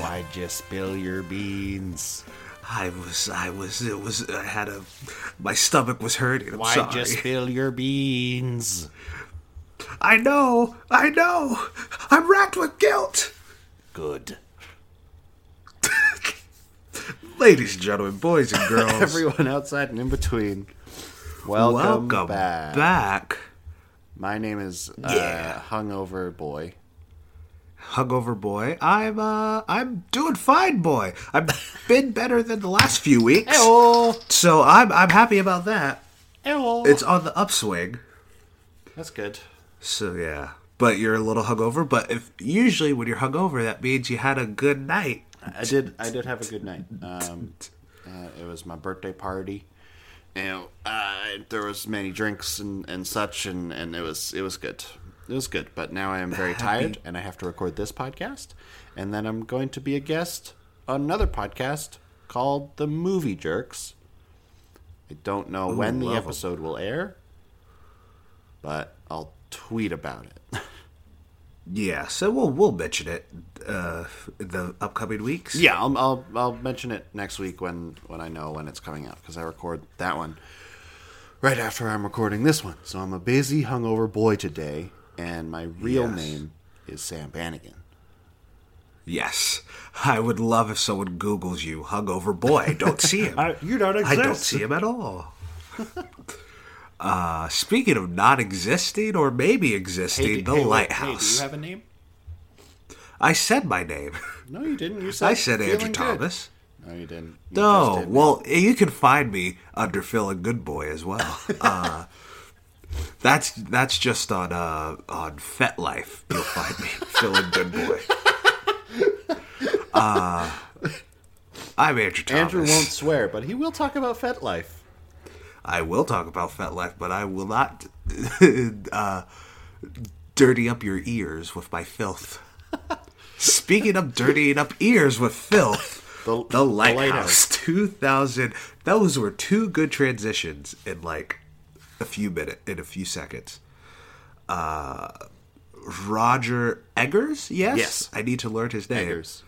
Why'd you spill your beans? I was, I was, it was, I had a, my stomach was hurting. I'm Why'd sorry. you spill your beans? I know, I know. I'm racked with guilt. Good. Ladies and gentlemen, boys and girls, Everyone outside and in between. Welcome, welcome back. back. My name is uh, Yeah. Hungover Boy. Hungover boy. I'm, uh, I'm doing fine, boy. I've been better than the last few weeks. So I'm, I'm happy about that. It's on the upswing. That's good. So yeah, but you're a little hungover. But if usually when you're hungover, that means you had a good night. I did. I did have a good night. Um, uh, it was my birthday party. And uh, there was many drinks and, and such, and, and it was it was good. It was good. But now I am very tired, and I have to record this podcast, and then I'm going to be a guest on another podcast called The Movie Jerks. I don't know when the 'em. episode will air, but I'll tweet about it. Yeah, so we'll we'll mention it uh, the upcoming weeks. Yeah, I'll, I'll I'll mention it next week when when I know when it's coming out because I record that one right after I'm recording this one. So I'm a busy hungover boy today, and my real Yes. name is Sam Bannigan. Yes, I would love if someone Google's you hungover boy. I don't see him. you don't I don't see him at all. uh, speaking of not existing or maybe existing, the lighthouse. Hey, do you have a name? I said my name. No, you didn't. You said I said Andrew good. Thomas. No, you didn't. You No, did. well, you can find me under Feeling Good Boy as well. Uh, that's that's just on uh, on FetLife. You'll find me Feeling Good Boy. Uh, I'm Andrew Thomas. Andrew won't swear, but he will talk about FetLife. I will talk about FetLife, but I will not uh, dirty up your ears with my filth. Speaking of dirtying up ears with filth, The- the, the Lighthouse, Lighthouse. 2000. Those were two good transitions in like a few minutes, in a few seconds. Uh, Roger Eggers, yes, Yes. I need to learn his name. Eggers.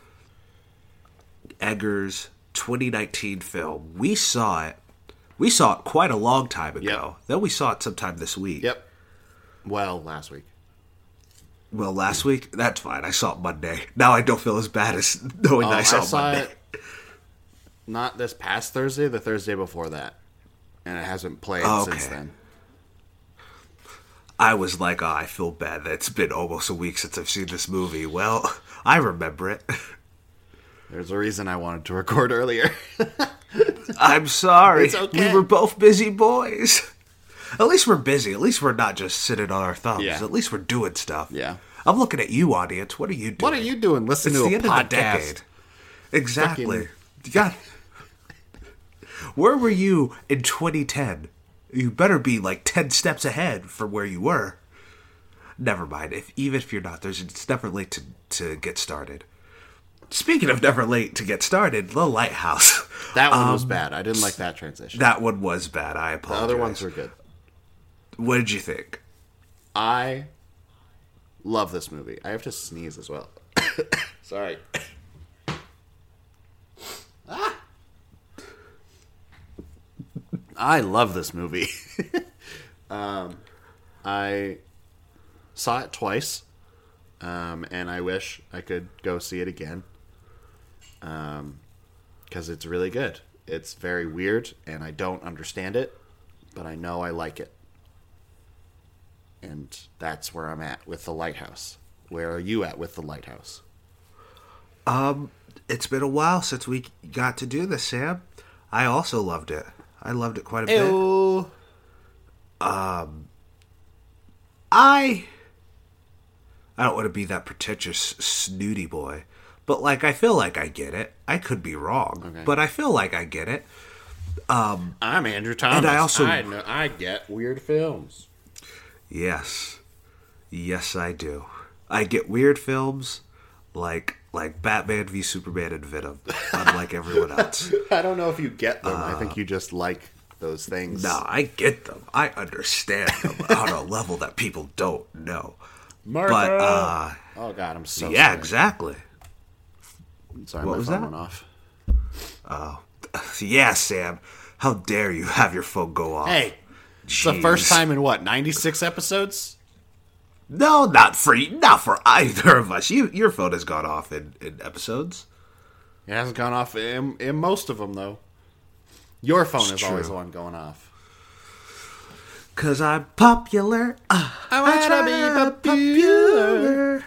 Eggers 2019 film. We saw it. We saw it quite a long time ago. Yep. Then we saw it sometime this week. Yep. Well, last week. Well, last week, that's fine. I saw it Monday. Now I don't feel as bad as knowing Oh, that I saw, it Monday. it not this past Thursday, the Thursday before that, and it hasn't played Oh, since then. I was like, oh, I feel bad that it's been almost a week since I've seen this movie. Well, I remember it. There's a reason I wanted to record earlier. I'm sorry. It's okay. We were both busy boys. At least we're busy. At least we're not just sitting on our thumbs. Yeah. At least we're doing stuff. Yeah. I'm looking at you, audience. What are you doing? what are you doing? Listen It's to the a end podcast. of the decade. Exactly. Fucking- You got. Where were you in 2010? You better be like 10 steps ahead from where you were. Never mind. If even if you're not, there's it's never late to to get started. Speaking of never late to get started, The Lighthouse. That one was bad. I didn't like that transition. Um, That one was bad. I the apologize. other ones were good. What did you think? I love this movie. I have to sneeze as well. Sorry. ah. I love this movie. um, I saw it twice, um, and I wish I could go see it again. Um, because it's really good. It's very weird, and I don't understand it, but I know I like it and that's where I'm at with the lighthouse. Where are you at with the lighthouse? It's been a while since we got to do this, Sam. I also loved it. I loved it quite a bit. Ew. I I don't want to be that pretentious snooty boy, but like I feel like I get it. I could be wrong, Okay. but I feel like I get it. Um, I'm Andrew Thomas. And I also- I, know, I get weird films. Yes. Yes, I do. I get weird films like like Batman v Superman and Venom, unlike everyone else. I don't know if you get them. I think you just like those things. No, I get them. I understand them on a level that people don't know. Martha. But uh, oh god, I'm so yeah, sorry. exactly. Sorry, What my was phone that? went off. Oh. Yeah, Sam. How dare you have your phone go off? Hey, it's the first time in what 96 episodes. No, not for not for either of us. You, your phone has gone off in, in episodes. It hasn't gone off in, in most of them though. Your phone It's is always the one going off. Cause I'm popular. Uh, I wanna be popular.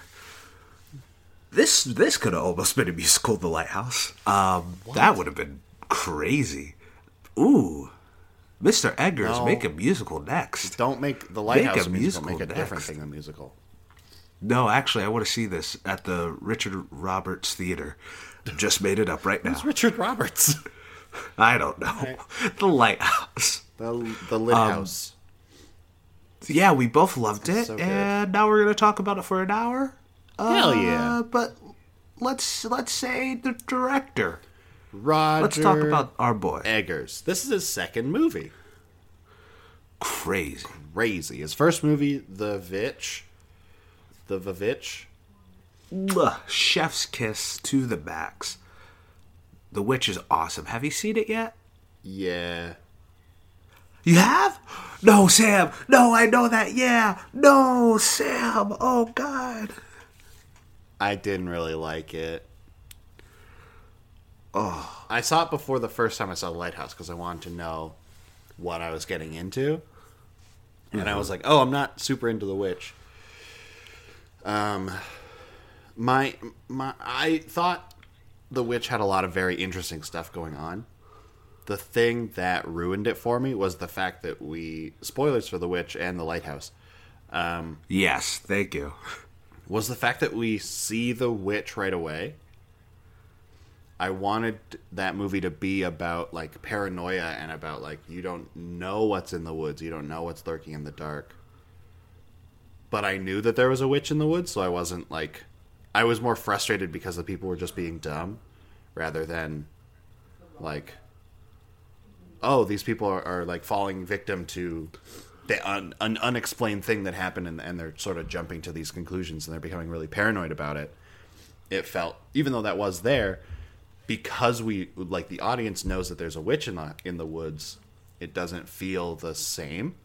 This this could have almost been a musical, The Lighthouse. Um, that would have been crazy. Ooh, Mr. Eggers, No. make a musical next. Don't make the lighthouse a musical. musical Make a different thing than musical. No, actually, I want to see this at the Richard Roberts Theater. Just made it up right now. It's Richard Roberts. I don't know. The Lighthouse. the the lit Um, house. Yeah, we both loved it, so and now we're gonna talk about it for an hour. Hell yeah. Uh, but let's let's say the director. Roger. Let's talk about our boy. Eggers. This is his second movie. Crazy. Crazy. His first movie, The Vitch. The Vavitch. Mwah. Chef's kiss to the max. The Witch is awesome. Have you seen it yet? Yeah. You have? No, Sam. No, I know that. Yeah. No, Sam. Oh God. I didn't really like it. Oh. I saw it before the first time I saw The Lighthouse because I wanted to know what I was getting into. And I was like, oh, I'm not super into The Witch. Um, my my I thought The Witch had a lot of very interesting stuff going on. The thing that ruined it for me was the fact that we spoilers for The Witch and The Lighthouse Um, Yes. Thank you. was the fact that we see the witch right away. I wanted that movie to be about like paranoia and about like you don't know what's in the woods, you don't know what's lurking in the dark. But I knew that there was a witch in the woods, so I wasn't like I was more frustrated because the people were just being dumb rather than like oh, these people are, are like falling victim to the un, an unexplained thing that happened and, and they're sort of jumping to these conclusions and they're becoming really paranoid about it it felt even though that was there because we like the audience knows that there's a witch in the in the woods it doesn't feel the same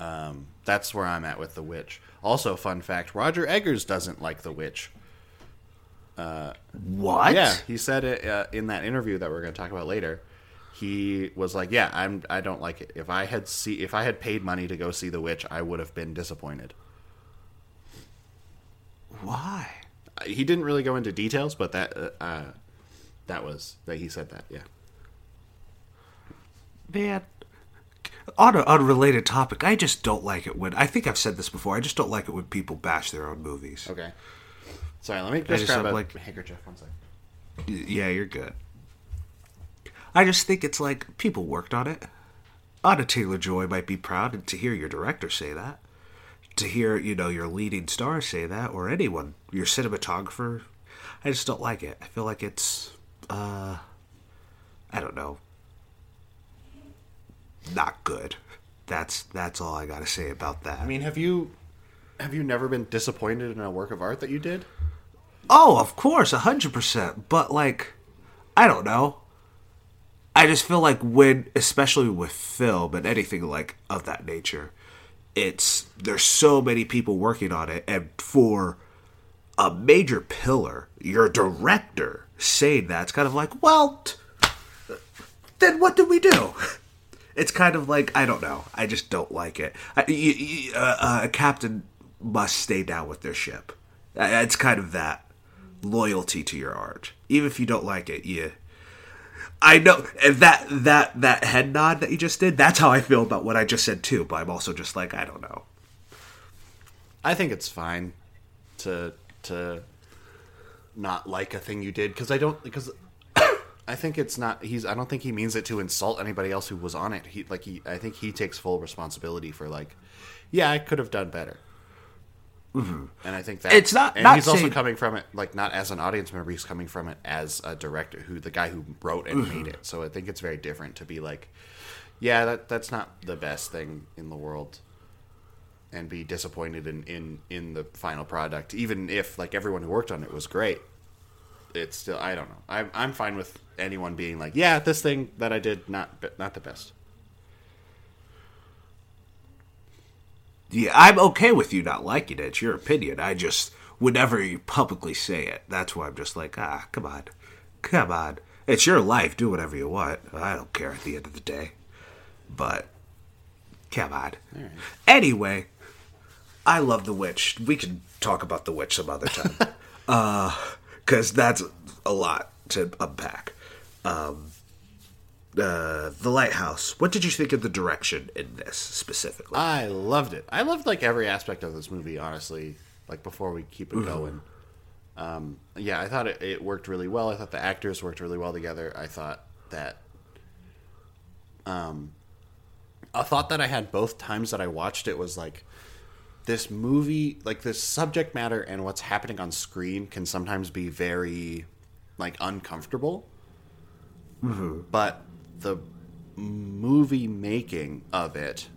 um, that's where i'm at with the witch also fun fact roger eggers doesn't like the witch What? yeah, he said it uh, in that interview that we're going to talk about later. He was like, "Yeah, I'm. I don't like it. If I had see, if I had paid money to go see The Witch, I would have been disappointed." Why? He didn't really go into details, but that uh, uh, that was that he said that. Yeah. Man, on an unrelated topic, I just don't like it when I think I've said this before. I just don't like it when people bash their own movies. Okay. Sorry, let me just, just grab a like- handkerchief. One second. Yeah, you're good. I just think it's like people worked on it. Anya Taylor Joy might be proud to hear your director say that. To hear, you know, your leading star say that, or anyone, your cinematographer. I just don't like it. I feel like it's, uh, I don't know, not good. That's that's all I got to say about that. I mean, have you have you never been disappointed in a work of art that you did? Oh, of course, a hundred percent. But like, I don't know. I just feel like when, especially with film and anything like of that nature, it's there's so many people working on it, and for a major pillar, your director saying that, it's kind of like, well, t- then what do we do? It's kind of like I don't know. I just don't like it. I, y y uh, a captain must stay down with their ship. Uh, It's kind of that loyalty to your art, even if you don't like it. You, I know and that that that head nod that you just did. That's how I feel about what I just said too. But I'm also just like I don't know. I think it's fine to to not like a thing you did because I don't because I think it's not he's I don't think he means it to insult anybody else who was on it. He like he I think he takes full responsibility for like yeah I could have done better. Mm-hmm. And I think that It's not- And not he's also coming from it like not as an audience member. He's coming from it as a director, who the guy who wrote and made mm-hmm. it. So I think it's very different to be like, yeah, that that's not the best thing in the world. and be disappointed in, in in the final product, even if like everyone who worked on it was great. It's still I don't know. I'm I'm fine with anyone being like, yeah, this thing that I did not not the best. Yeah, I'm okay with you not liking it. It's your opinion. I just, whenever you publicly say it, that's why I'm just like, ah, come on. Come on. It's your life. Do whatever you want. I don't care at the end of the day. But, come on. Anyway, I love The Witch. We can talk about The Witch some other time. Because that's a lot to unpack. Um, uh, the Lighthouse. What did you think of the direction in this specifically? I loved it. I loved like every aspect of this movie, honestly. Like before we keep it going. Um, yeah, I thought it, it worked really well. I thought the actors worked really well together. I thought that um a thought that I had both times that I watched it was like this movie, like this subject matter and what's happening on screen can sometimes be very like uncomfortable. But the movie making of it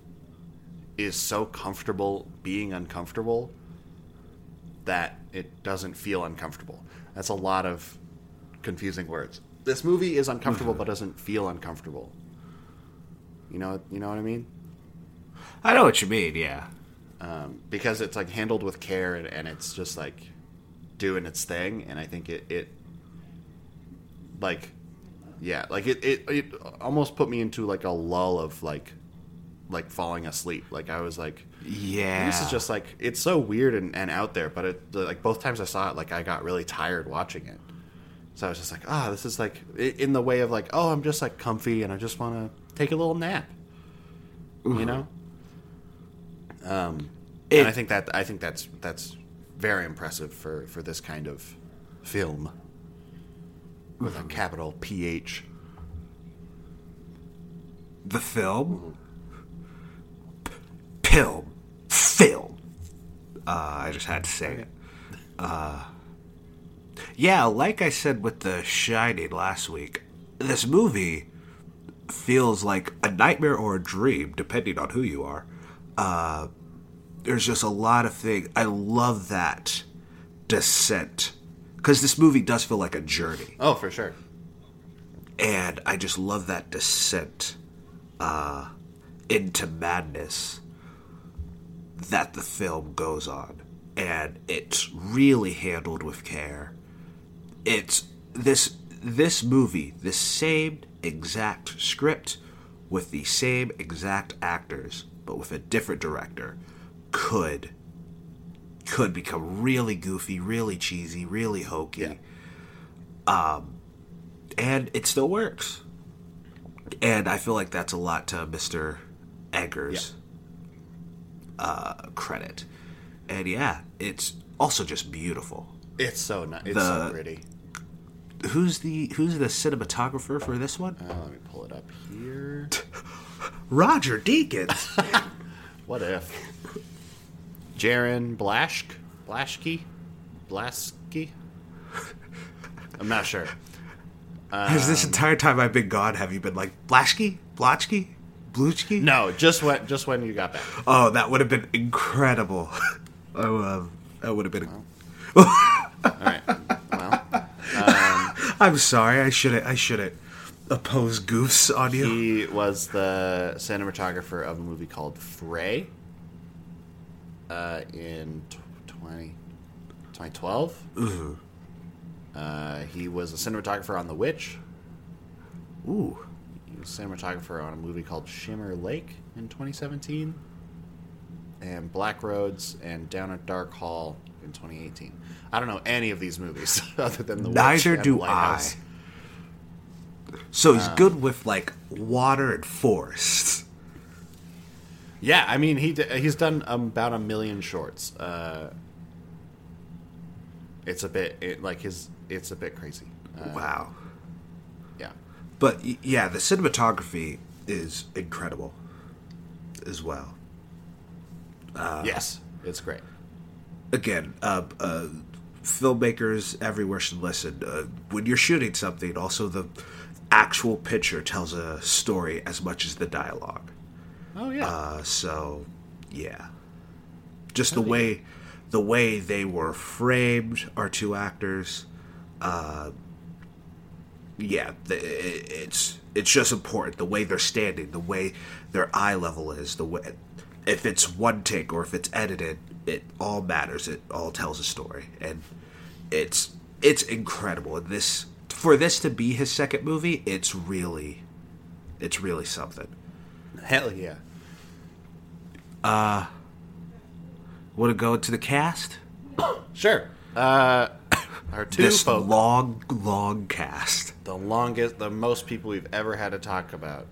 is so comfortable being uncomfortable that it doesn't feel uncomfortable. That's a lot of confusing words. This movie is uncomfortable but doesn't feel uncomfortable. You know, you know what I mean? I know what you mean, yeah. Um, because it's like handled with care and, and it's just like doing its thing. And I think it, it like, yeah, like it, it, it almost put me into like a lull of like, like falling asleep. Like I was like, Yeah. this is just like it's so weird and, and out there but it like both times i saw it like i got really tired watching it so i was just like ah this is like in the way of like oh i'm just like comfy and i just want to take a little nap you know um It- and i think that i think that's that's very impressive for for this kind of film with a capital ph the film. P- Film. Film. Uh, I just had to say it. Uh, yeah, like I said with The Shining last week, this movie feels like a nightmare or a dream, depending on who you are. Uh, there's just a lot of things. I love that descent. Because this movie does feel like a journey. Oh for sure. And I just love that descent uh, into madness that the film goes on, and it's really handled with care. It's this this movie, the same exact script with the same exact actors, but with a different director, could could become really goofy, really cheesy, really hokey Yeah. and it still works. And I feel like that's a lot to Mr. Eggers' uh, credit. And yeah, it's also just beautiful. it's so nice it's The- so pretty Who's the Who's the cinematographer for this one? uh, let me pull it up here Roger Deakins. What if? Jarin Blashk? Blaschke? Blasky? I'm not sure. Has this entire time I've been gone, have you been like Blashky, Blotchky, Bluchky? No, just when just when you got back. Oh, that would have been incredible. Oh, um, that would have been. All right. Well, I'm sorry. I shouldn't. I shouldn't oppose goofs on you. he was the cinematographer of a movie called Fray uh, in tw 20, 2012. Uh, he was a cinematographer on The Witch. Ooh. He was a cinematographer on a movie called Shimmer Lake in 2017, and Black Roads and Down a Dark Hall in 2018. I don't know any of these movies other than The Witch Neither do Lighthouse. I. So he's good with like water and forests. Yeah, I mean he he's done about a million shorts. Uh, it's a bit it, like his it's a bit crazy. Uh, Wow. yeah, But yeah, the cinematography is incredible as well. yes, it's great. Again, uh, uh, filmmakers everywhere should listen. Uh, when you're shooting something, also the actual picture tells a story as much as the dialogue. Oh yeah, Uh, so, yeah. just the way the way they were framed our two actors uh yeah it's it's just important the way they're standing the way their eye level is the way if it's one take or if it's edited it all matters it all tells a story. And it's it's incredible. And this for this to be his second movie it's really it's really something. Hell yeah. Want to go to the cast Sure. Uh, our two this folk, long long cast the longest, the most people we've ever had to talk about.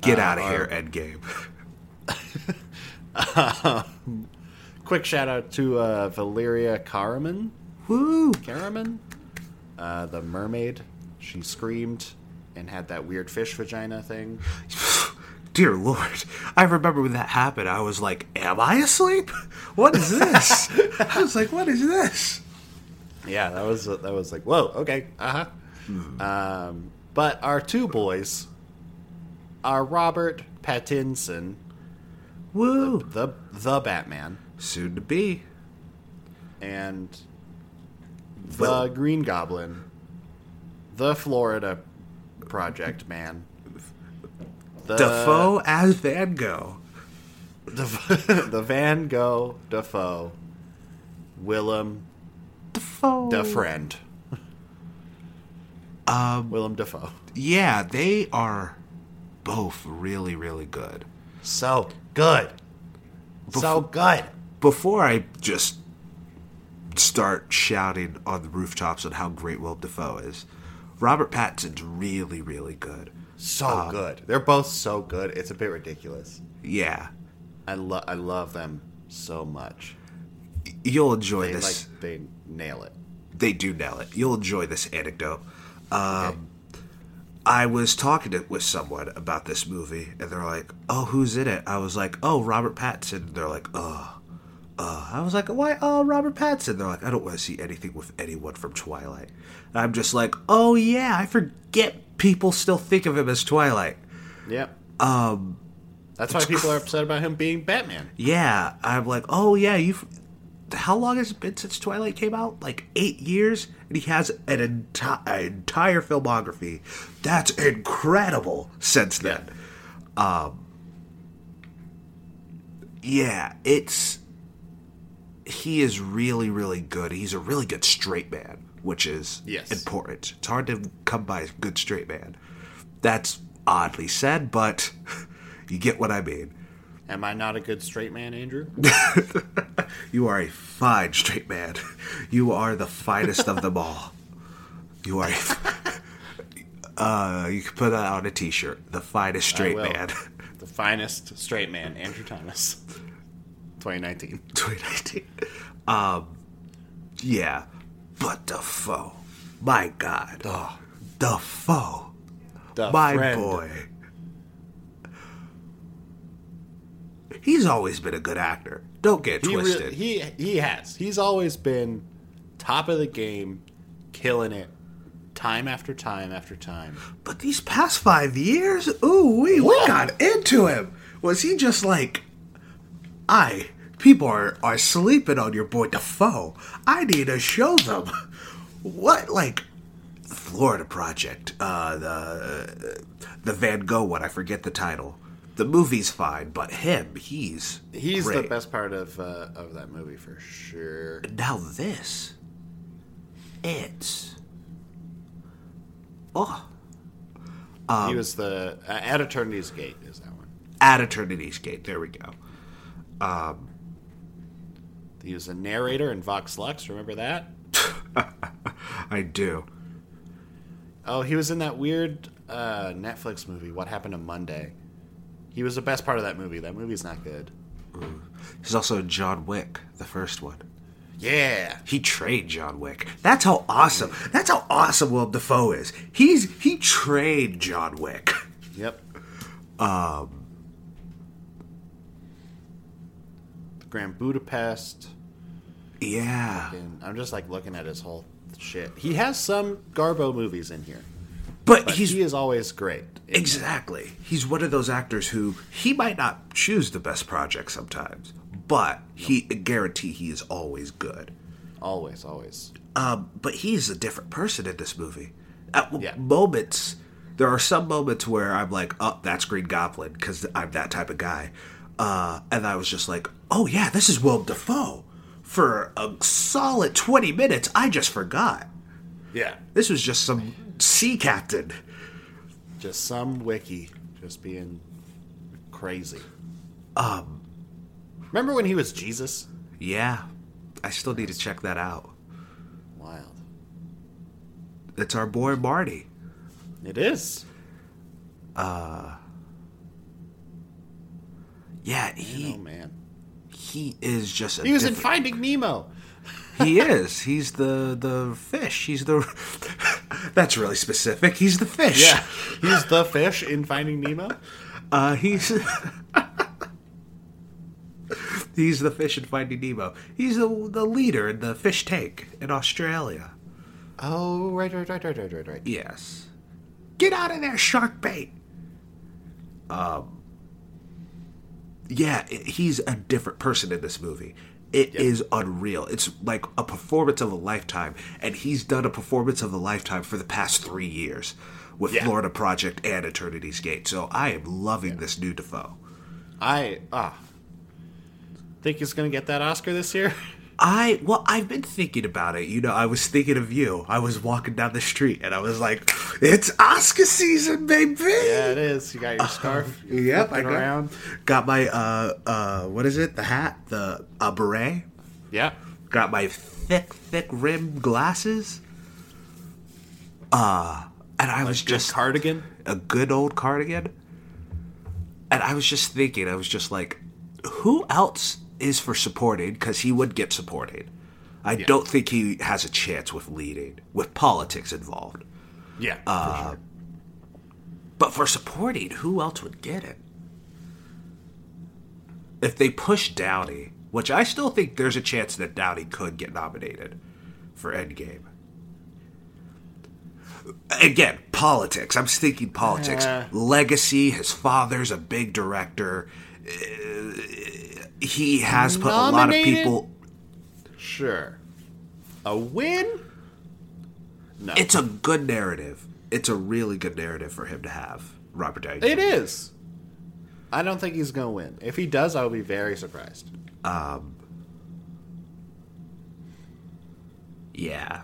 get Uh, out of here endgame Quick shout out to uh, Valeria Karaman. woo Karaman, uh, the mermaid. She screamed and had that weird fish vagina thing. dear lord i remember when that happened. I was like am i asleep? What is this? I was like what is this? Yeah, that was that was like whoa, okay, uh huh. Um, but our two boys are Robert Pattinson, woo. the the Batman, soon to be. And the Well- Green Goblin, the Florida Project Man, the dafoe as van gogh the, the Van Gogh Dafoe, Willem dafoe the friend, um Willem Dafoe. yeah they are both really really good So good, so good. before I just start shouting on the rooftops on how great Will Dafoe is, Robert Pattinson's really, really good. So good. They're both so good. It's a bit ridiculous. Yeah, I love I love them so much. you'll enjoy They this. like they nail it. they do nail it. You'll enjoy this anecdote. Um, Okay. I was talking to, with someone about this movie, and they're like, "Oh, who's in it?" I was like, "Oh, Robert Pattinson." They're like, "Oh." Uh, I was like, why? Oh, Robert Pattinson. They're like, I don't want to see anything with anyone from Twilight. And I'm just like, oh yeah, I forget people still think of him as Twilight. Yep. Um That's why people are upset about him being Batman. Yeah, I'm like, oh yeah, you've. How long has it been since Twilight came out? Like eight years, and he has an enti- entire filmography. That's incredible. Since then, um, yeah, it's he is really, really good. He's a really good straight man, which is Yes. important. It's hard to come by a good straight man. That's oddly said, but you get what I mean. Am I not a good straight man, Andrew? You are a fine straight man. You are the finest of them all. You are. uh, you can put that on a T-shirt. The finest straight man. the finest straight man, Andrew Thomas. 2019. 2019. Um, yeah, but Dafoe, my God, oh, Dafoe, The my friend. boy. He's always been a good actor. Don't get He, twisted. he he has. He's always been top of the game, killing it, time after time after time. But these past five years, ooh, we we got into him. Was he just like, I people are are sleeping on your boy Dafoe. I need to show them what like Florida Project, uh, the the Van Gogh one. I forget the title. The movie's fine, but him, he's He's the best part of uh, of that movie for sure. Now this, it's oh. he was the uh, at Eternity's Gate is that one. at Eternity's Gate. There we go. He was a narrator in Vox Lux. Remember that? I do. Oh, he was in that weird uh, Netflix movie. What happened to Monday? He was the best part of that movie. That movie's not good. He's also John Wick, the first one. Yeah, He trained John Wick. That's how awesome. That's how awesome Willem Dafoe is. He's he trained John Wick. Yep. Um. The Grand Budapest. Yeah, And I'm just like looking at his whole shit. He has some Garbo movies in here, but but he's he is always great. exactly. He's one of those actors who he might not choose the best project sometimes, but he guarantee he is always good. Always, always. Um, but he's a different person in this movie. At Yeah. moments, there are some moments where I'm like, "Oh, that's Green Goblin," because I'm that type of guy. Uh, and I was just like, "Oh yeah, this is Willem Dafoe." For a solid twenty minutes, I just forgot. Yeah. This was just some sea captain. Just some wiki just being crazy. Um Remember when he was Jesus? Yeah, I still need to check that out. Wild. It's our boy Marty. It is. Uh Yeah, he Oh man. He is just. A He was in Finding Nemo. he is. He's the the fish. He's the. That's really specific. He's the fish. Yeah. He's the fish in Finding Nemo. Uh, he's. he's the fish in Finding Nemo. He's the the leader in the fish tank in Australia. Oh, right, right, right, right, right, right, right. Yes. Get out of there, shark bait. Um. Yeah, he's a different person in this movie. It is unreal. It's like a performance of a lifetime, and he's done a performance of a lifetime for the past three years with Yeah. Florida Project and Eternity's Gate. So I am loving this new Dafoe. I ah think he's gonna get that Oscar this year. I well, I've been thinking about it. You know, I was thinking of you. I was walking down the street, and I was like, "It's Oscar season, baby!" Yeah, it is. You got your scarf. You're Yep, I got, around. got my uh uh what is it? The hat, the uh, beret. Yeah. Got my thick, thick rimmed glasses. Uh, and I was Just just cardigan. a good old cardigan. And I was just thinking, I was just like, who else is for supporting? Because he would get supported. I don't think he has a chance with leading, with politics involved. Yeah. Uh, for sure. But for supporting, who else would get it? If they push Downey, which I still think there's a chance that Downey could get nominated for Endgame. Again, politics. I'm thinking politics. Yeah. Legacy. His father's a big director. He has put a lot of people. Sure. A win? No. It's a good narrative. It's a really good narrative for him to have. Robert Downey. It is. I don't think he's gonna win. If he does, I will be very surprised. Um. Yeah,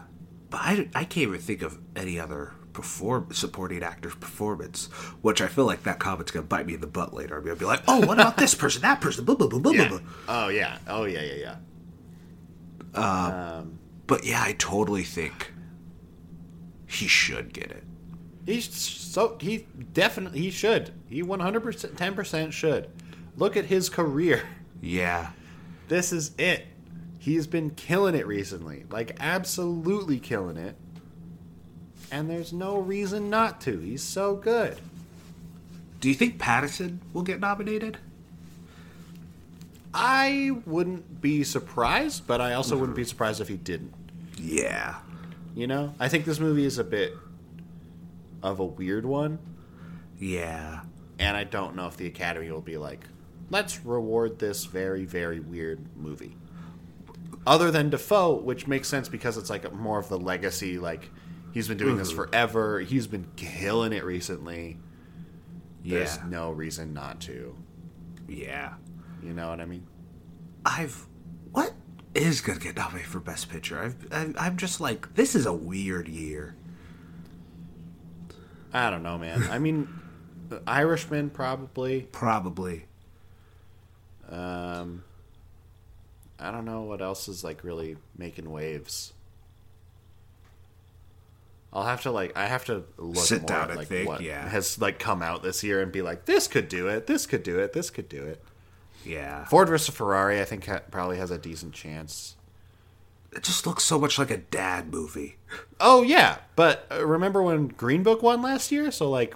but I, I can't even think of any other perform supporting actor's performance, which I feel like that comment's gonna bite me in the butt later. I'm gonna be like, oh, what about this person, that person, blah blah blah blah blah. blah. Oh yeah. Oh yeah. Yeah. Yeah. um, But yeah, I totally think he should get it. he's so he definitely he should. He one hundred percent, ten percent should. Look at his career. Yeah, This is it. He's been killing it recently, like absolutely killing it. And there's no reason not to. He's so good. do you think Pattinson will get nominated? I wouldn't be surprised, but I also wouldn't be surprised if he didn't. Yeah, You know, I think this movie is a bit of a weird one, yeah, and I don't know if the Academy will be like, let's reward this very, very weird movie. Other than Dafoe, which makes sense because it's like more of the legacy. Like he's been doing this forever. He's been killing it recently. There's yeah, no reason not to. yeah. You know what I mean? I've what is gonna get nominated for Best Picture? I've, I've I'm just like this is a weird year. I don't know, man. I mean, Irishman probably. Probably. Um, I don't know what else is like really making waves. I'll have to like I have to look Sit more down at, and like think, what yeah. has like come out this year and be like this could do it, this could do it, this could do it. Yeah. Ford versus Ferrari, I think ha- probably has a decent chance. It just looks so much like a dad movie. Oh yeah, but uh, remember when Green Book won last year? So like,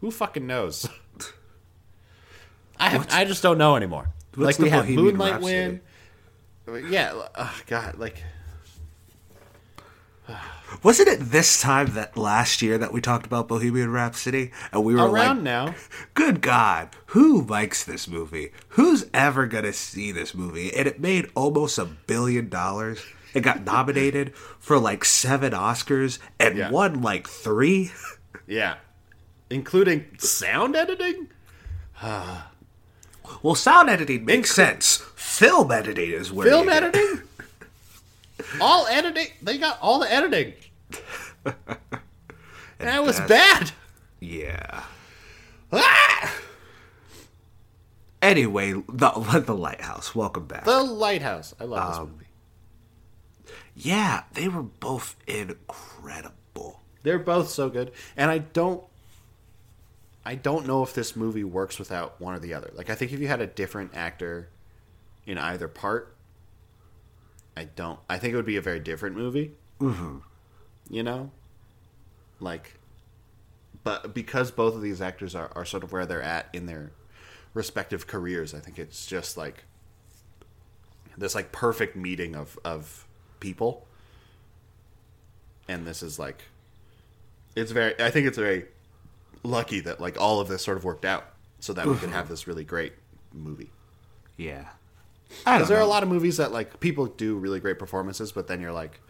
who fucking knows? I have, I just don't know anymore. like we have Bohemian Moonlight Rhapsody? win. Yeah, oh god, like Wasn't it this time that last year that we talked about Bohemian Rhapsody and we were Around like, now, "Good God, who likes this movie? Who's ever gonna see this movie?" And it made almost a billion dollars. It got nominated for like seven Oscars and Yeah. won like three. yeah, including sound editing. Well, sound editing makes sense. Film editing is where film editing all editing they got all the editing that was bad Yeah. ah! Anyway, the the lighthouse. Welcome back. the lighthouse i love this movie yeah, they were both incredible. they're both so good and i don't i don't know if this movie works without one or the other like i think if you had a different actor in either part i don't i think it would be a very different movie mm-hmm. You know? Like but because both of these actors are, are sort of where they're at in their respective careers i think it's just like this like perfect meeting of of people. And this is like it's very i think it's very lucky that like all of this sort of worked out so that we could have this really great movie. Yeah. Because don't there are a lot of movies that like people do really great performances but then you're like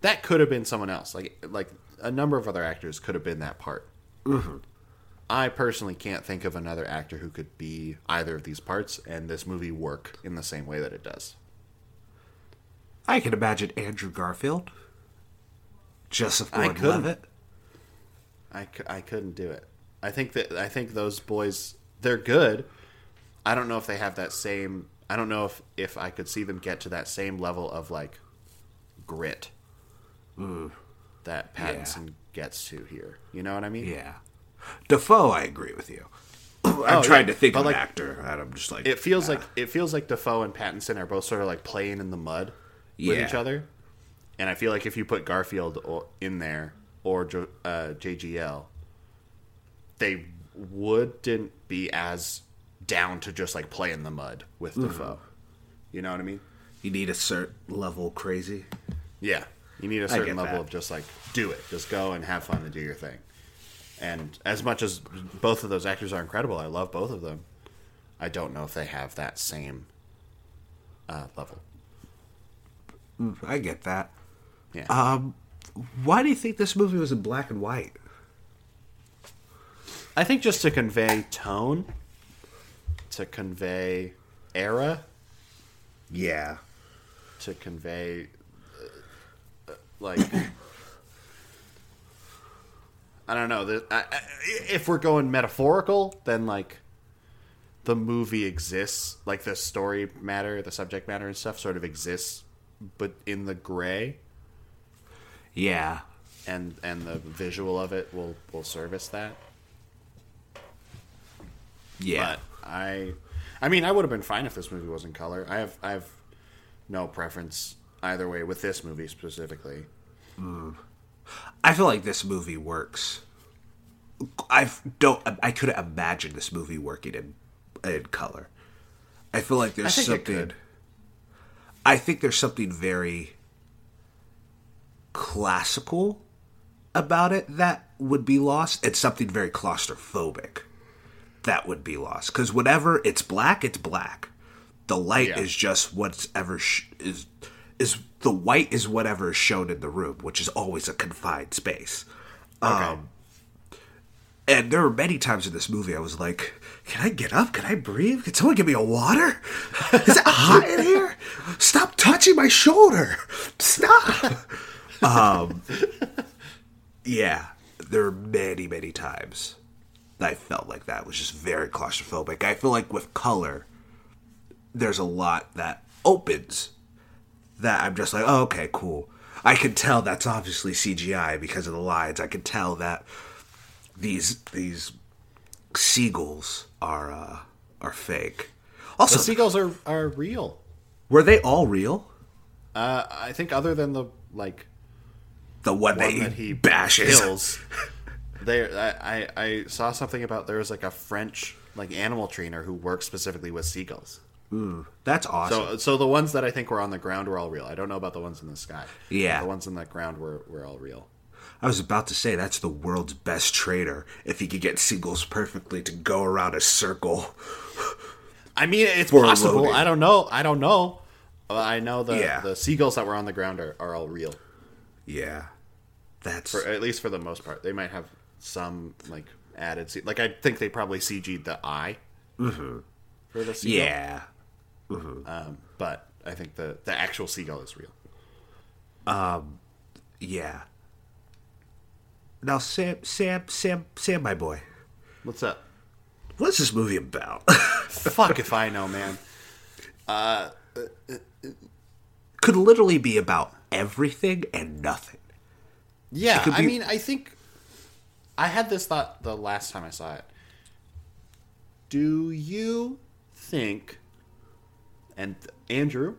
that could have been someone else like like a number of other actors could have been that part mm-hmm. i personally can't think of another actor who could be either of these parts and this movie work in the same way that it does I can imagine Andrew Garfield, Joseph I. Gordon-Levitt. I, c- I couldn't do it. I think that I think those boys they're good. I don't know if they have that same. I don't know if if I could see them get to that same level of like grit that Pattinson gets to here. You know what I mean? Yeah. Dafoe, I agree with you. I'm Oh, trying yeah, to think but of like- an actor, and I'm just like, It feels like it feels like Dafoe and Pattinson are both sort of like playing in the mud with Yeah. each other, and I feel like if you put Garfield in there or uh, JGL, they wouldn't be as down to just like play in the mud with Dafoe. You know what I mean? you need a certain level crazy. Yeah, you need a certain level that. of just like do it, just go and have fun and do your thing. And as much as both of those actors are incredible, I love both of them. I don't know if they have that same uh, level. I get that. Yeah, Um, why do you think this movie was in black and white? I think just to convey tone, to convey era, Yeah. to convey like I don't know. The, I, I, if we're going metaphorical, then like the movie exists, like the story matter, the subject matter and stuff, sort of exists, but in the gray, Yeah. and and the visual of it will will service that. Yeah. But I, I mean, I would have been fine if this movie was in color. I have I have no preference either way with this movie specifically. Mm. I feel like this movie works. I don't. I couldn't imagine this movie working in in color. I feel like there's I think it something. could. I think there's something very classical about it that would be lost, and something very claustrophobic that would be lost. Because whenever it's black, it's black. The light Yeah. is just whatever sh- is is the white is whatever is shown in the room, which is always a confined space. Um, and there were many times in this movie I was like, "Can I get up? Can I breathe? Can someone give me a water? Is it hot in here? Stop touching my shoulder! Stop!" um, yeah, there were many, many times that I felt like that was just very claustrophobic. I feel like with color, there's a lot that opens that I'm just like, oh, okay, cool. I can tell that's obviously CGI because of the lines. I can tell that these these seagulls are uh, are fake. The Also, seagulls are are real. were they all real? Uh, I think other than the like The one, one that, that he he bashes. kills. There, I, I I saw something about there was like a French like animal trainer who works specifically with seagulls. That's awesome. So, so the ones that I think were on the ground were all real. I don't know about the ones in the sky. Yeah. the ones in the ground were were all real. I was about to say that's the world's best trader if he could get seagulls perfectly to go around a circle. I mean, it's possible. loading. I don't know. I don't know. Uh, I know the Yeah. the seagulls that were on the ground are, are all real, Yeah. That's for, at least for the most part. They might have some like added, like I think they probably CG'd the eye for the seagull. yeah. Um, but I think the the actual seagull is real. Um, Yeah. Now Sam Sam Sam Sam my boy. What's up? What's this movie about? Fuck if I know, man. Uh, Could literally be about everything and nothing. Yeah, could I mean, I think I had this thought the last time I saw it. Do you think, and Andrew,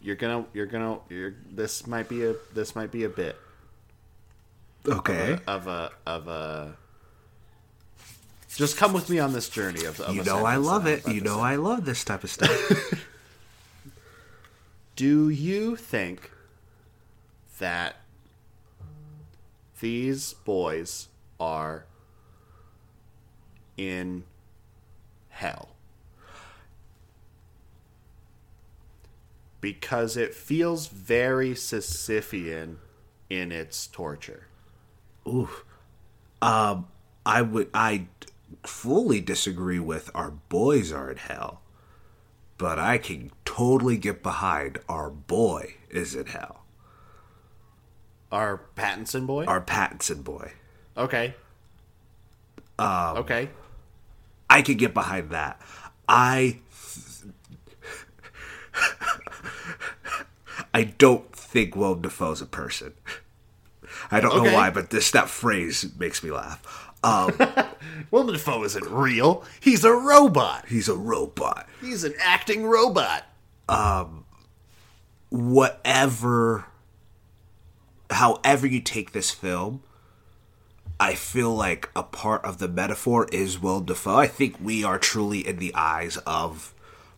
you're gonna, you're gonna, you're, this might be a, this might be a bit Okay. of a, of a. Just come with me on this journey of. of You know I love it. You know. I love this type of stuff. Do you think that these boys are in hell? Because it feels very Sisyphean in its torture. Oof. Um, I would I fully disagree with our boys are in hell. But I can totally get behind our boy is in hell. Our Pattinson boy? Our Pattinson boy. okay. Um, okay. I could get behind that. I I don't think Willem Dafoe's a person. I don't Okay. know why, but this that phrase makes me laugh. Um, Willem Dafoe isn't real. He's a robot. he's a robot. He's an acting robot. Whatever, however you take this film, I feel like a part of the metaphor is Willem Dafoe. I think we are truly in the eyes of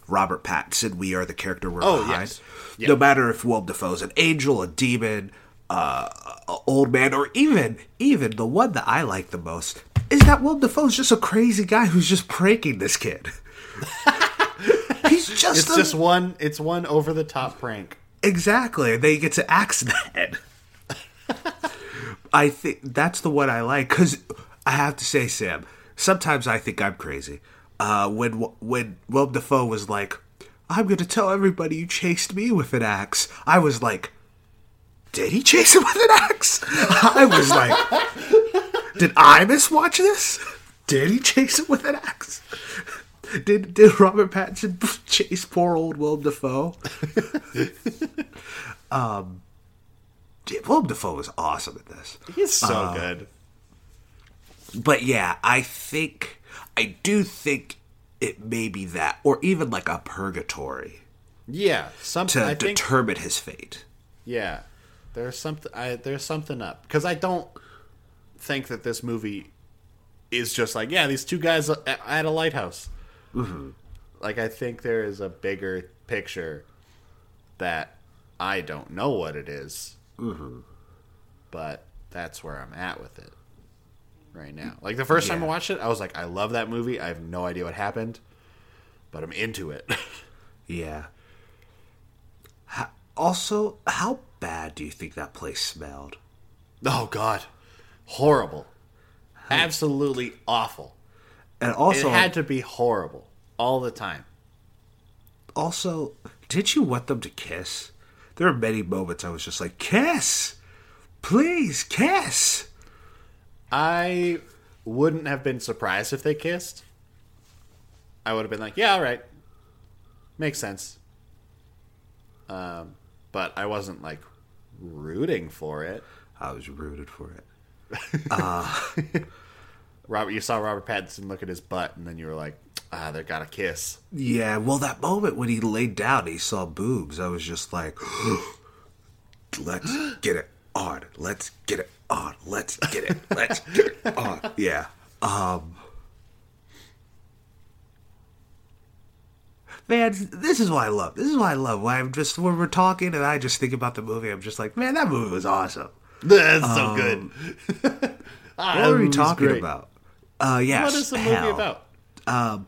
Robert Pattinson. We are the character we're Oh, behind. yes. Yeah. No matter if Willem Dafoe's an angel, a demon, uh, a old man, or even even the one that I like the most is that Willem Dafoe's just a crazy guy who's just pranking this kid. He's just It's a- just one. It's one over the top prank. Exactly. And then he gets axe that. I think that's the one I like because I have to say, Sam. Sometimes I think I'm crazy. Uh, when when Willem Dafoe was like, "I'm going to tell everybody you chased me with an axe," I was like, "Did he chase him with an axe?" I was like, "Did I miswatch this? Did he chase him with an axe?" Did did Robert Pattinson chase poor old Willem Dafoe? Yeah, Willem Dafoe was awesome at this. He's so Uh, good. But yeah, I think I do think it may be that, or even like a purgatory Yeah, something. to I think. determine his fate. yeah, there's something. I, there's something up because I don't think that this movie is just like yeah, these two guys at at a lighthouse. Mm-hmm. Like I think there is a bigger picture that I don't know what it is, Mm-hmm. but that's where I'm at with it right now. Like the first time I watched it, I was like, I love that movie. I have no idea what happened, but I'm into it. Yeah. Ho- Also, how bad do you think that place smelled? Oh God, horrible, absolutely awful. And also, it had to be horrible all the time. also, did you want them to kiss? There are many moments I was just like, kiss, please, kiss. I wouldn't have been surprised if they kissed. I would have been like, yeah, all right, makes sense. Um, but I wasn't like rooting for it. I was rooted for it. Robert, you saw Robert Pattinson look at his butt, and then you were like, ah, they got a kiss. Yeah, well, that moment when he laid down, he saw boobs. I was just like, "Let's get it on. Let's get it on. Let's get it. Let's get it on." Yeah. Um. man, this is what I love. This is what I love. When I'm just when we're talking and I just think about the movie, I'm just like, man, that movie was awesome. That's so good. What are we talking about? Uh, yes. What is the movie hell. about?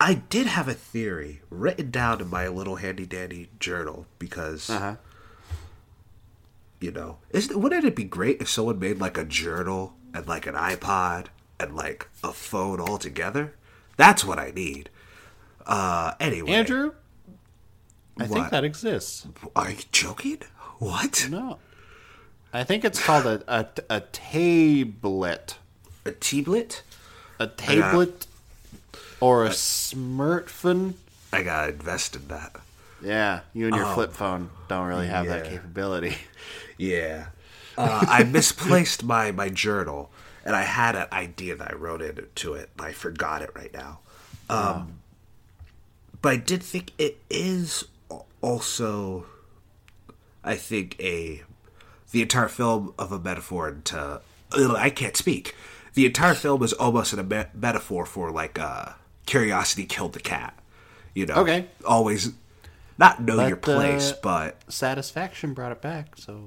I did have a theory written down in my little handy dandy journal because Uh huh. You know, is wouldn't it be great if someone made like a journal and like an iPod and like a phone all together? That's what I need. Uh, anyway, Andrew, I think that exists. are you joking? What? No, I think it's called a a, a tablet, A tablet? a tablet, or a smartphone. I gotta invest in that. Yeah, you and your Oh. flip phone don't really have that capability. Yeah. Uh, I misplaced my, my journal, and I had an idea that I wrote into it. but I forgot it right now. Um, But I did think it is also, I think, a the entire film of a metaphor into. I can't speak. The entire film is almost a me- metaphor for like uh, curiosity killed the cat. You know, Okay. always not know your But, uh, place, but Satisfaction brought it back, so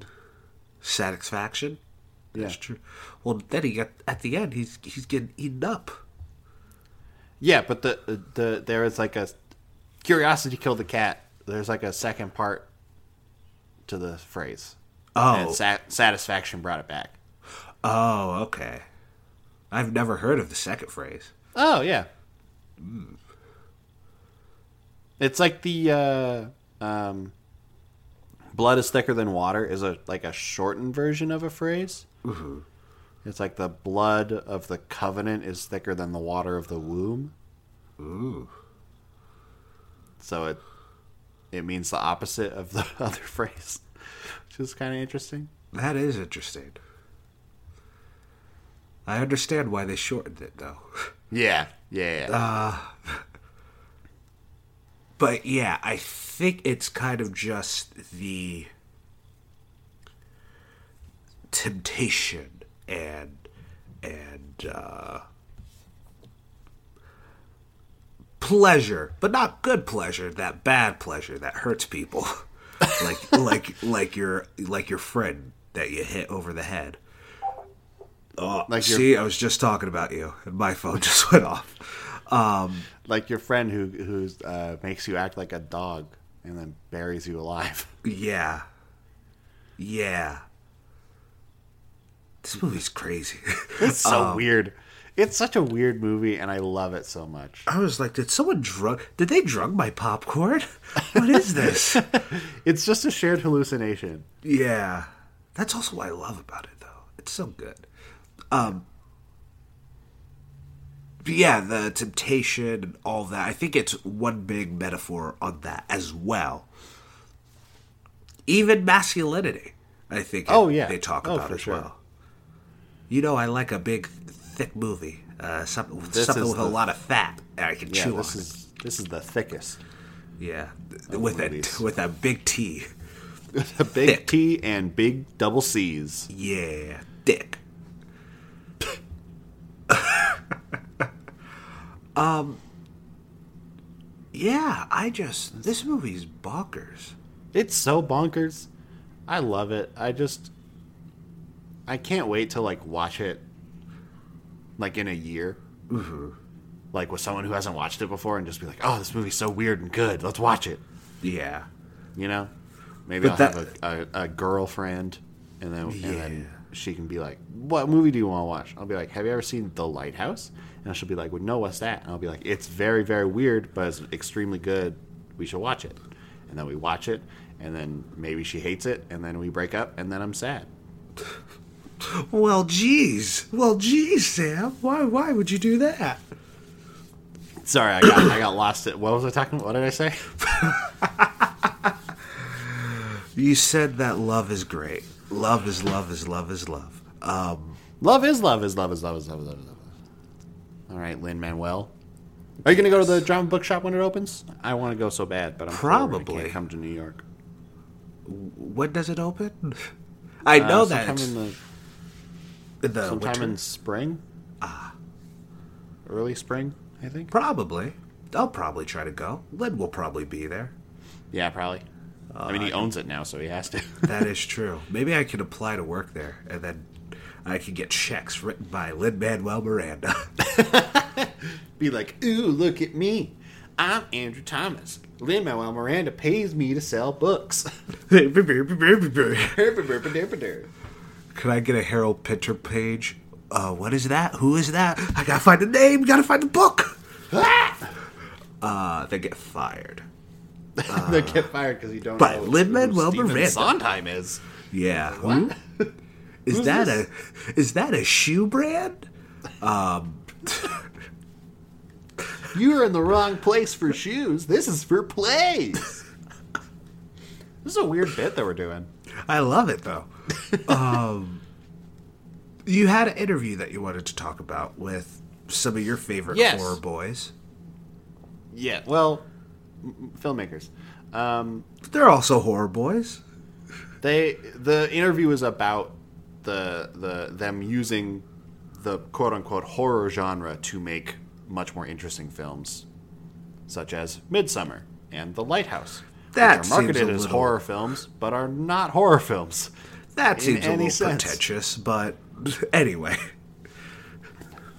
satisfaction. yeah. That's true. Well, then he got at the end. He's he's getting eaten up. Yeah, but the the there is like a curiosity killed the cat. There's like a second part to the phrase. Oh, sat- satisfaction brought it back. oh, okay. I've never heard of the second phrase. Oh yeah. It's like the uh, um, blood is thicker than water is a like a shortened version of a phrase. It's like the blood of the covenant is thicker than the water of the womb. Ooh, So it it means the opposite of the other phrase, which is kind of interesting. that is interesting. I understand why they shortened it, though. Yeah, yeah. yeah. But yeah, I think it's kind of just the temptation and and uh, pleasure, but not good pleasure. That bad pleasure that hurts people, like like like your like your friend that you hit over the head. Oh, Like your- see, I was just talking about you, and my phone just went off. Like your friend who who uh, makes you act like a dog and then buries you alive. Yeah. Yeah. This movie's crazy. It's so weird. It's such a weird movie, and I love it so much. I was like, did someone drug? Did they drug my popcorn? What is this? It's just a shared hallucination. yeah. That's also what I love about it, though. It's so good. Um. Yeah, the temptation and all that. I think it's one big metaphor on that as well. Even masculinity, I think. Oh, it- yeah. they talk Oh, about as sure. well. You know, I like a big, thick movie. Uh, something This something with a lot of fat I can Yeah, chew this on. is this is the thickest. yeah, with movies. a with a big T. A big Thick. T and big double C's. Yeah, thick. um. Yeah, I just this movie's bonkers. It's so bonkers. I love it. I just I can't wait to like watch it like in a year. Mm-hmm. Like with someone who hasn't watched it before and just be like, "Oh, this movie's so weird and good. Let's watch it." Yeah, You know? Maybe But I'll that- have a, a, a girlfriend and then and then she can be like, "What movie do you want to watch?" I'll be like, "Have you ever seen The Lighthouse?" And she'll be like, "Well, no, what's that?" And I'll be like, "It's very very weird, but it's extremely good. We should watch it." And then we watch it, and then maybe she hates it, and then we break up, and then I'm sad. Well, geez. Well, geez, Sam. Why? Why would you do that? Sorry, I got I got lost. It. What was I talking? about? What did I say? You said that love is great. Love is love is love is love. Um, Love is love is love is love is love is love. Is love. All right, Lin Manuel. Are you gonna go to the drama bookshop when it opens? I want to go so bad, but I'm poor and I Probably. can't come to New York. when does it open? I know Uh, that sometime in the in the sometime winter. in spring. Ah, early spring, I think. Probably. I'll probably try to go. Lin will probably be there. Yeah, probably. I mean, he owns it now, so he has to. That is true. Maybe I could apply to work there, and then I could get checks written by Lin Manuel Miranda. Be like, ooh, look at me. I'm Andrew Thomas. Lin Manuel Miranda pays me to sell books. Can I get a Harold Pinter page? Uh, what is that? Who is that? I gotta find the name. Gotta find the book. Uh, they get fired. they get fired because you don't By know who Stephen Miranda. Sondheim is. Yeah. What? Is Who's that this? a is that a shoe brand? You're in the wrong place for shoes. This is for plays. this is a weird bit that we're doing. I love it though. um, you had an interview that you wanted to talk about with some of your favorite Yes. horror boys. Yeah, well, filmmakers. Um, They're also horror boys. they the interview is about the the them using the quote unquote horror genre to make much more interesting films, such as Midsommar and The Lighthouse. That which are marketed as little- horror films, but are not horror films. That seems a little sense. pretentious, but anyway.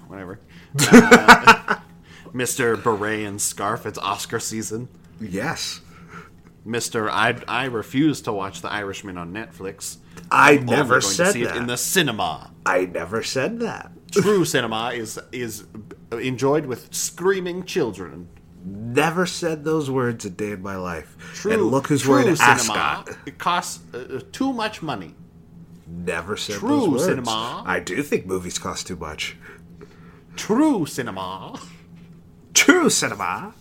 Whatever. Uh, Mr. Beret and Scarf, it's Oscar season. Yes. Mr. I I refuse to watch The Irishman on Netflix. I I'm never going to said see that. it in the cinema. I never said that. True cinema is is enjoyed with screaming children. Never said those words a day in my life. True, and look who's wearing an cinema. ascot. It costs uh, too much money. Never said True those words. cinema. I do think movies cost too much. True cinema. True cinema.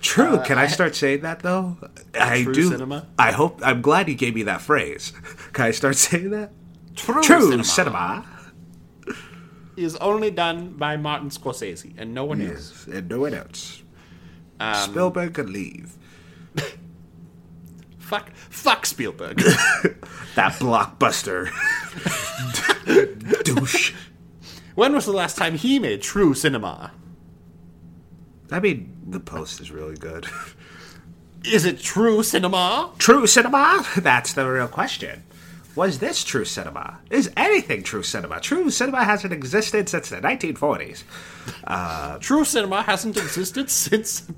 True. Can I start saying that though? I Uh, True do. cinema? I hope. I'm glad you gave me that phrase. Can I start saying that? True, True cinema, cinema. is only done by Martin Scorsese and no one else. And no one else. Um, Spielberg can leave. Fuck, fuck Spielberg. That blockbuster. Douche. When was the last time he made true cinema? I mean, the post is really good. Is it true cinema? True cinema? That's the real question. Was this true cinema? Is anything true cinema? True cinema hasn't existed since the 1940s. Uh, true cinema hasn't existed since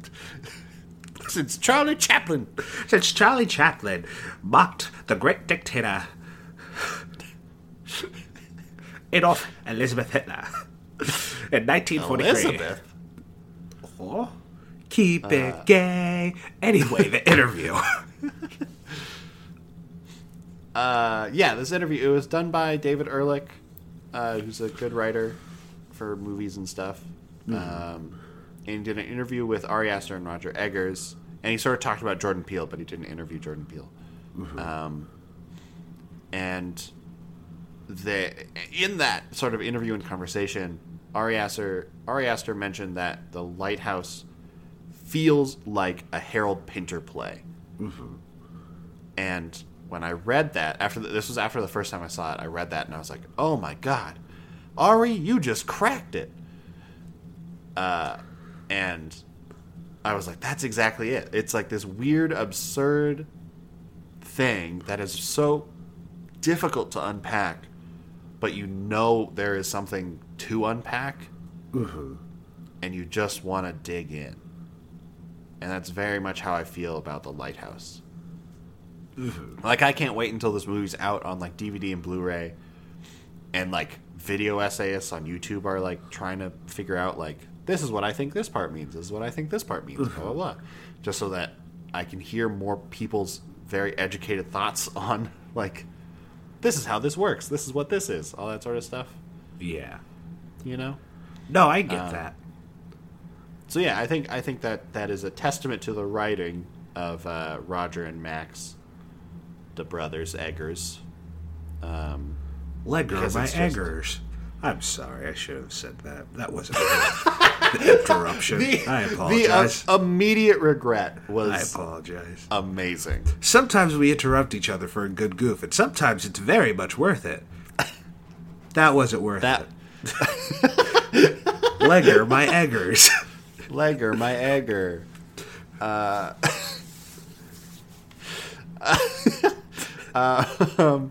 since Charlie Chaplin. Since Charlie Chaplin mocked the great dictator Adolf Elizabeth Hitler in 1943. Elizabeth. Oh, keep it gay. Anyway, the interview. Uh, yeah, this interview it was done by David Ehrlich, uh, who's a good writer for movies and stuff. Um, and he did an interview with Ari Aster and Roger Eggers, and he sort of talked about Jordan Peele, but he didn't interview Jordan Peele. Um, and the in that sort of interview and conversation, Ari Aster Ari Aster mentioned that the Lighthouse feels like a Harold Pinter play. And when I read that, after the, this was after the first time I saw it, I read that and I was like, "Oh my god, Ari, you just cracked it." Uh, and I was like, "That's exactly it. It's like this weird, absurd thing that is so difficult to unpack, but you know there is something to unpack, mm-hmm. and you just want to dig in." And that's very much how I feel about the lighthouse. Mm-hmm. Like I can't wait until this movie's out on like DVD and Blu-ray, and like video essayists on YouTube are like trying to figure out like this is what I think this part means, this is what I think this part means, blah blah mm-hmm. blah, just so that I can hear more people's very educated thoughts on like this is how this works, this is what this is, all that sort of stuff, yeah. you know. No, I get that. So yeah, I think I think that that is a testament to the writing of uh, Roger and Max, the brothers Eggers. Um, my just- eggers. I'm sorry, I should have said that. That wasn't the interruption. the I the apologize. uh, immediate regret was. I apologize. amazing. Sometimes we interrupt each other for a good goof, and sometimes it's very much worth it. That wasn't worth That it. Legger, my eggers. Legger, my egger. Uh, um,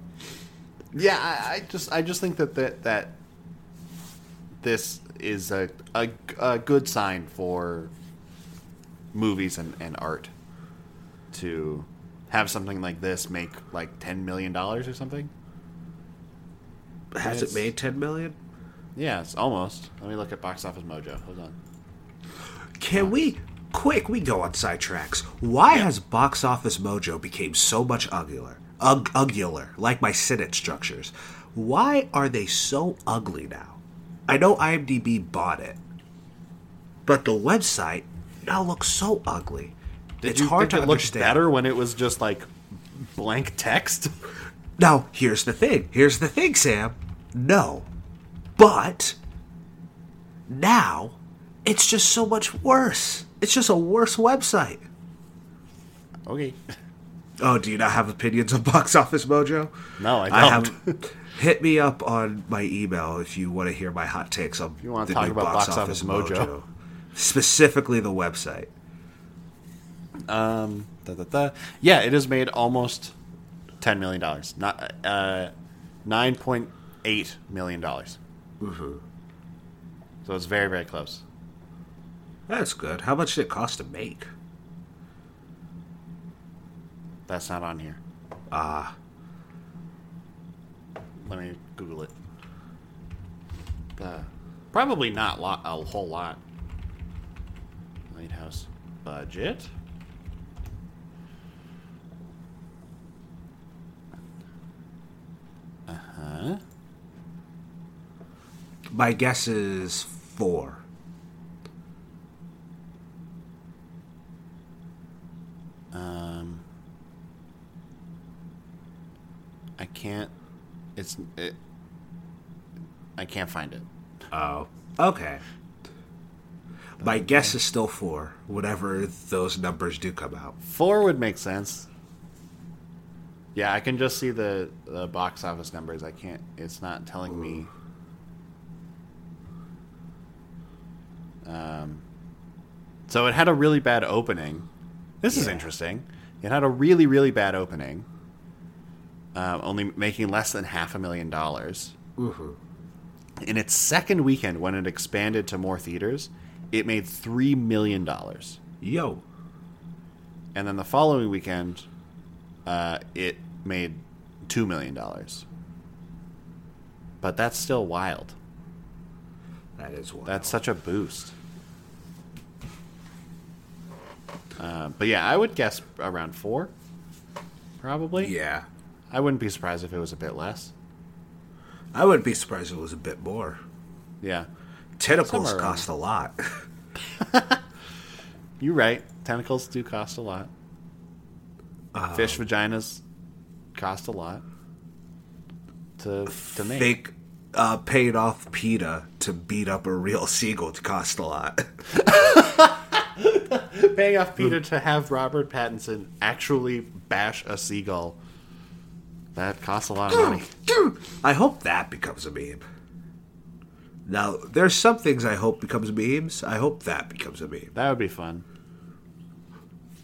yeah, I, I just I just think that that, that this is a, a, a good sign for movies and, and art to have something like this make like ten million dollars or something. Has it made ten million? Yeah, it's almost. Let me look at Box Office Mojo. Hold on. Can we quick? We go on sidetracks. Why has Box Office Mojo became so much uglier? Ug- ugular, like my sentence structures. Why are they so ugly now? I know IMDb bought it, but the website now looks so ugly. Did it's you hard think to it looked better when it was just like blank text? Now, here's the thing. Here's the thing, Sam. No. But now it's just so much worse. It's just a worse website. Okay. Oh, do you not have opinions on Box Office Mojo? No, I I don't. have. Hit me up on my email if you want to hear my hot takes on you wanna the talk about Box Office Mojo. Specifically the website. Da, da, da. Yeah, it has made almost ten million dollars. Not uh, nine point eight million dollars. So it's very very close. That's good. How much did it cost to make? That's not on here. Ah, Let me Google it. Uh, probably not lot, a whole lot. Lighthouse budget. Uh huh. my guess is four. Um, I can't. It's it. I can't find it. Oh, okay. My guess is still four, whatever those numbers do come out. Four would make sense. Yeah, I can just see the the box office numbers. I can't. It's not telling me. Um. So it had a really bad opening. This is interesting. It had a really really bad opening. Uh, only making less than half a million dollars. Woohoo. In its second weekend, when it expanded to more theaters, it made three million dollars. Yo, and then the following weekend, uh, it made two million dollars. But that's still wild. that is one. That's such a boost. Uh, but yeah, I would guess around four, probably. yeah. I wouldn't be surprised if it was a bit less. I wouldn't be surprised if it was a bit more. Yeah, Tentacles Somewhere cost a lot. you're right. Tentacles do cost a lot. Fish vaginas cost a lot to to make. Think uh, paying off PETA to beat up a real seagull to cost a lot. paying off PETA to have Robert Pattinson actually bash a seagull. That costs a lot of money. I hope that becomes a meme. Now, there's some things I hope becomes memes. I hope that becomes a meme. That would be fun.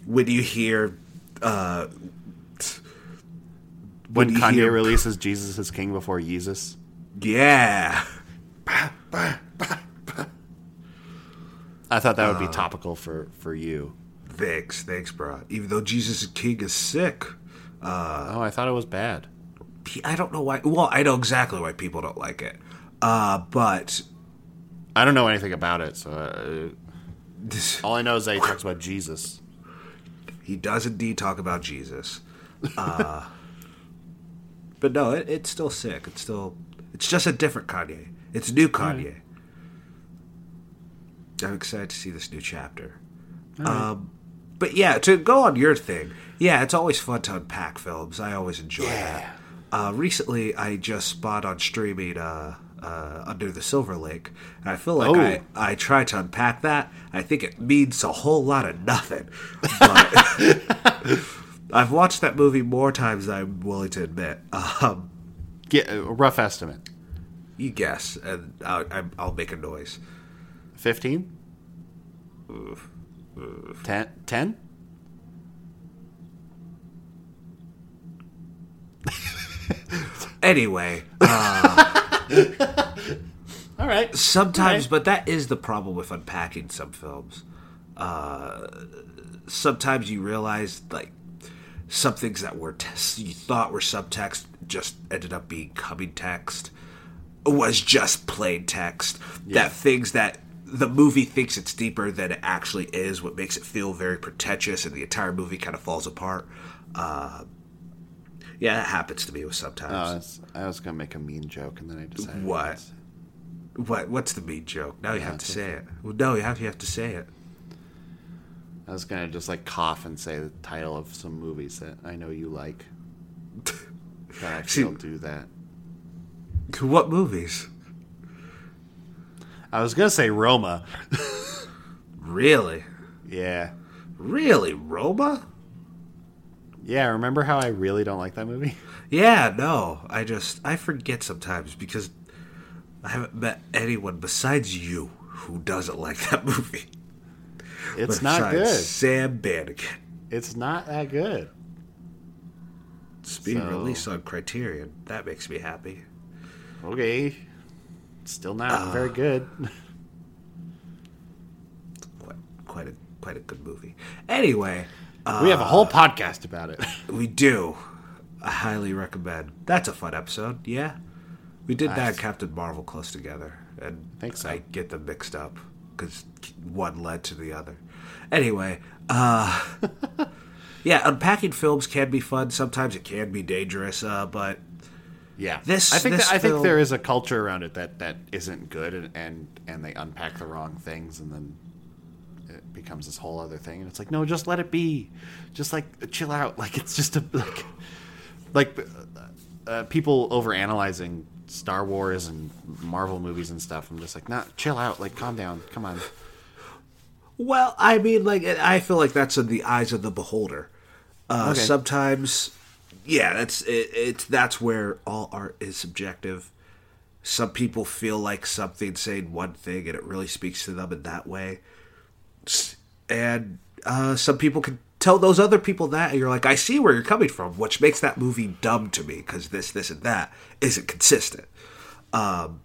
When you hear, uh, When you Kanye hear- releases Jesus is King before Jesus. yeah, I thought that would be topical for, for you. thanks, thanks, bro. Even though Jesus is King is sick, oh, I thought it was bad. I don't know why. Well, I know exactly why people don't like it. Uh, but I don't know anything about it, so uh, all I know is that he talks about Jesus. he does indeed talk about Jesus. Uh, but no, it, it's still sick. It's still, it's just a different Kanye. It's new Kanye. I'm excited to see this new chapter. Um, but yeah, to go on your thing, yeah, it's always fun to unpack films. I always enjoy that. Uh, recently, I just bought on streaming uh, uh, Under the Silver Lake, and I feel like Oh. I, I tried to unpack that. I think it means a whole lot of nothing. But I've watched that movie more times than I'm willing to admit. Um, Get a rough estimate. you guess, and I'll, I'll make a noise. 15? 10? 10? Anyway, uh, All right. sometimes, Right. but that is the problem with unpacking some films. Uh, sometimes you realize like some things that were t- you thought were subtext just ended up being coming text was just plain text that things that the movie thinks it's deeper than it actually is what makes it feel very pretentious and the entire movie kind of falls apart uh, yeah that happens to me with Oh, sometimes I was going to make a mean joke and then I decided. What? what what's the mean joke now you have to say it well no you have you have to say it I was going to just like cough and say the title of some movies that I know you like. But I feel do that. To what movies I was going to say Roma. really yeah. really roma Yeah, remember how I really don't like that movie? Yeah, no. I just I forget sometimes because I haven't met anyone besides you who doesn't like that movie. It's not good. Sam Bannigan. It's not that good. It's being So- released on Criterion. That makes me happy. Okay. Still not Uh. very good. Quite quite a quite a good movie. Anyway, we have a whole podcast about it. we do. I highly recommend. That's a fun episode. Yeah, we did that and Captain Marvel close together, and Think so. I get them mixed up because one led to the other. Anyway, uh, yeah, unpacking films can be fun. Sometimes it can be dangerous, uh, but Yeah, This- I think this that, I think film- there is a culture around it that that isn't good, and, and and they unpack the wrong things, and then becomes this whole other thing. And it's like, no, just let it be, just like chill out. Like it's just a like like uh, uh, people over analyzing Star Wars and Marvel movies and stuff. I'm just like, nah, chill out. Like, calm down. Come on. Well, I mean, like I feel like that's in the eyes of the beholder. Uh, Okay. Sometimes, yeah, that's it, it's that's where all art is subjective. Some people feel like something saying one thing and it really speaks to them in that way, and uh, some people can tell those other people that, and you're like, I see where you're coming from, which makes that movie dumb to me because this, this, and that isn't consistent. Um,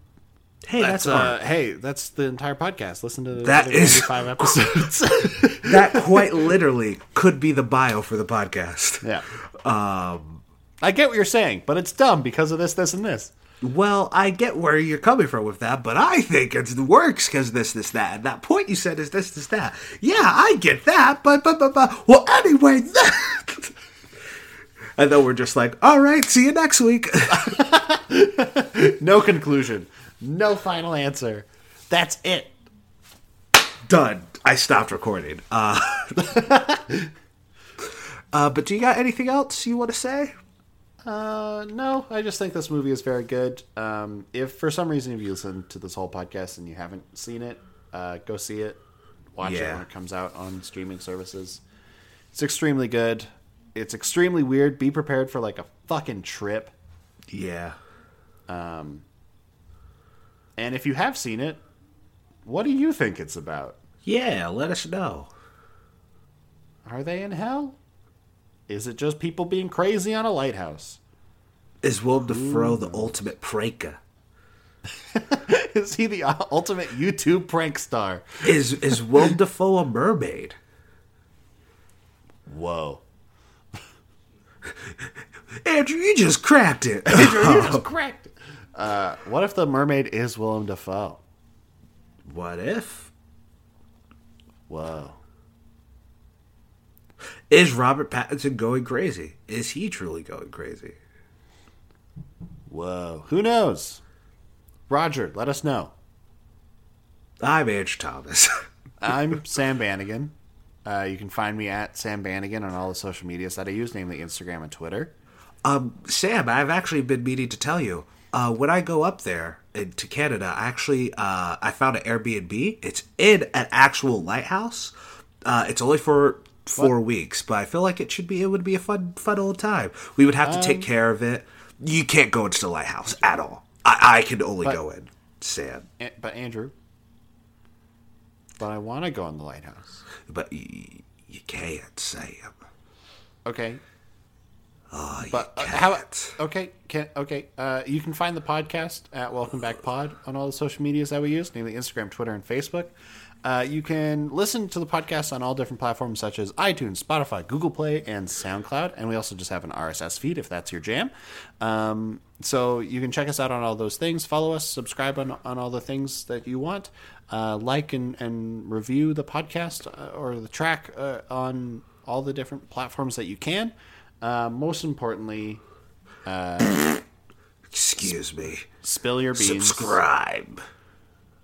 hey, that's, That's, uh, hey, that's the entire podcast. Listen to the That is- 95 episodes. that quite literally could be the bio for the podcast. yeah. Um, I get what you're saying, but it's dumb because of this, this, and this. Well, I get where you're coming from with that, but I think it works because this, this, that. And that point you said is this, this, that. Yeah, I get that, but, but, but, but. Well, anyway, that. And then we're just like, all right, see you next week. No conclusion. No final answer. That's it. Done. I stopped recording. Uh, uh, but do you got anything else you want to say? Uh, no, I just think this movie is very good. Um, if for some reason if you listen to this whole podcast and you haven't seen it, uh, go see it. Watch it when it comes out on streaming services. It's extremely good. It's extremely weird. Be prepared for like a fucking trip. Yeah. Um, And if you have seen it, what do you think it's about? Yeah, let us know. Are they in hell? Is it just people being crazy on a lighthouse? Is Willem Dafoe the ultimate pranker? Is he the ultimate YouTube prank star? Is is Willem Dafoe a mermaid? Whoa. Andrew, you just cracked it. Andrew, You just cracked it. Uh, what if the mermaid is Willem Dafoe? what if? Whoa. Is Robert Pattinson going crazy? Is he truly going crazy? Whoa. Who knows? Roger, let us know. I'm Andrew Thomas. I'm Sam Bannigan. Uh, you can find me at Sam Bannigan on all the social medias that I use, namely Instagram and Twitter. um, Sam, I've actually been meaning to tell you. Uh, when I go up there in, to Canada, I actually uh, I found an Airbnb. It's in an actual lighthouse. Uh, it's only for four weeks, but I feel like it should be. It would be a fun, fun old time. We would have to take care of it. You can't go into the lighthouse at all. I, I can only But- go in. Sam. A- But Andrew, but I want to go in the lighthouse. But you, you can't, Sam. Okay, Oh, but uh, how? Okay, can okay. Uh, you can find the podcast at Welcome Back Pod on all the social medias that we use, namely Instagram, Twitter, and Facebook. Uh, you can listen to the podcast on all different platforms such as iTunes, Spotify, Google Play, and SoundCloud. And we also just have an RSS feed if that's your jam. Um, so you can check us out on all those things. Follow us, subscribe on, on all the things that you want. Uh, like and, and review the podcast uh, or the track uh, on all the different platforms that you can. Uh, most importantly, Excuse me. spill your beans Subscribe.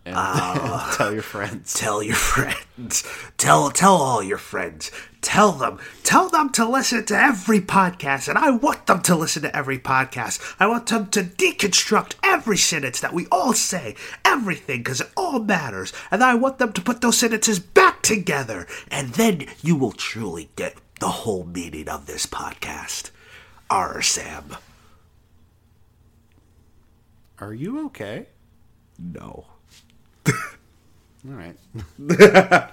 And uh, tell your friends. Tell your friends. Tell tell all your friends. Tell them. Tell them to listen to every podcast, and I want them to listen to every podcast. I want them to deconstruct every sentence that we all say, everything, because it all matters. And I want them to put those sentences back together, and then you will truly get the whole meaning of this podcast. R. Sam. Are you okay? No. All right.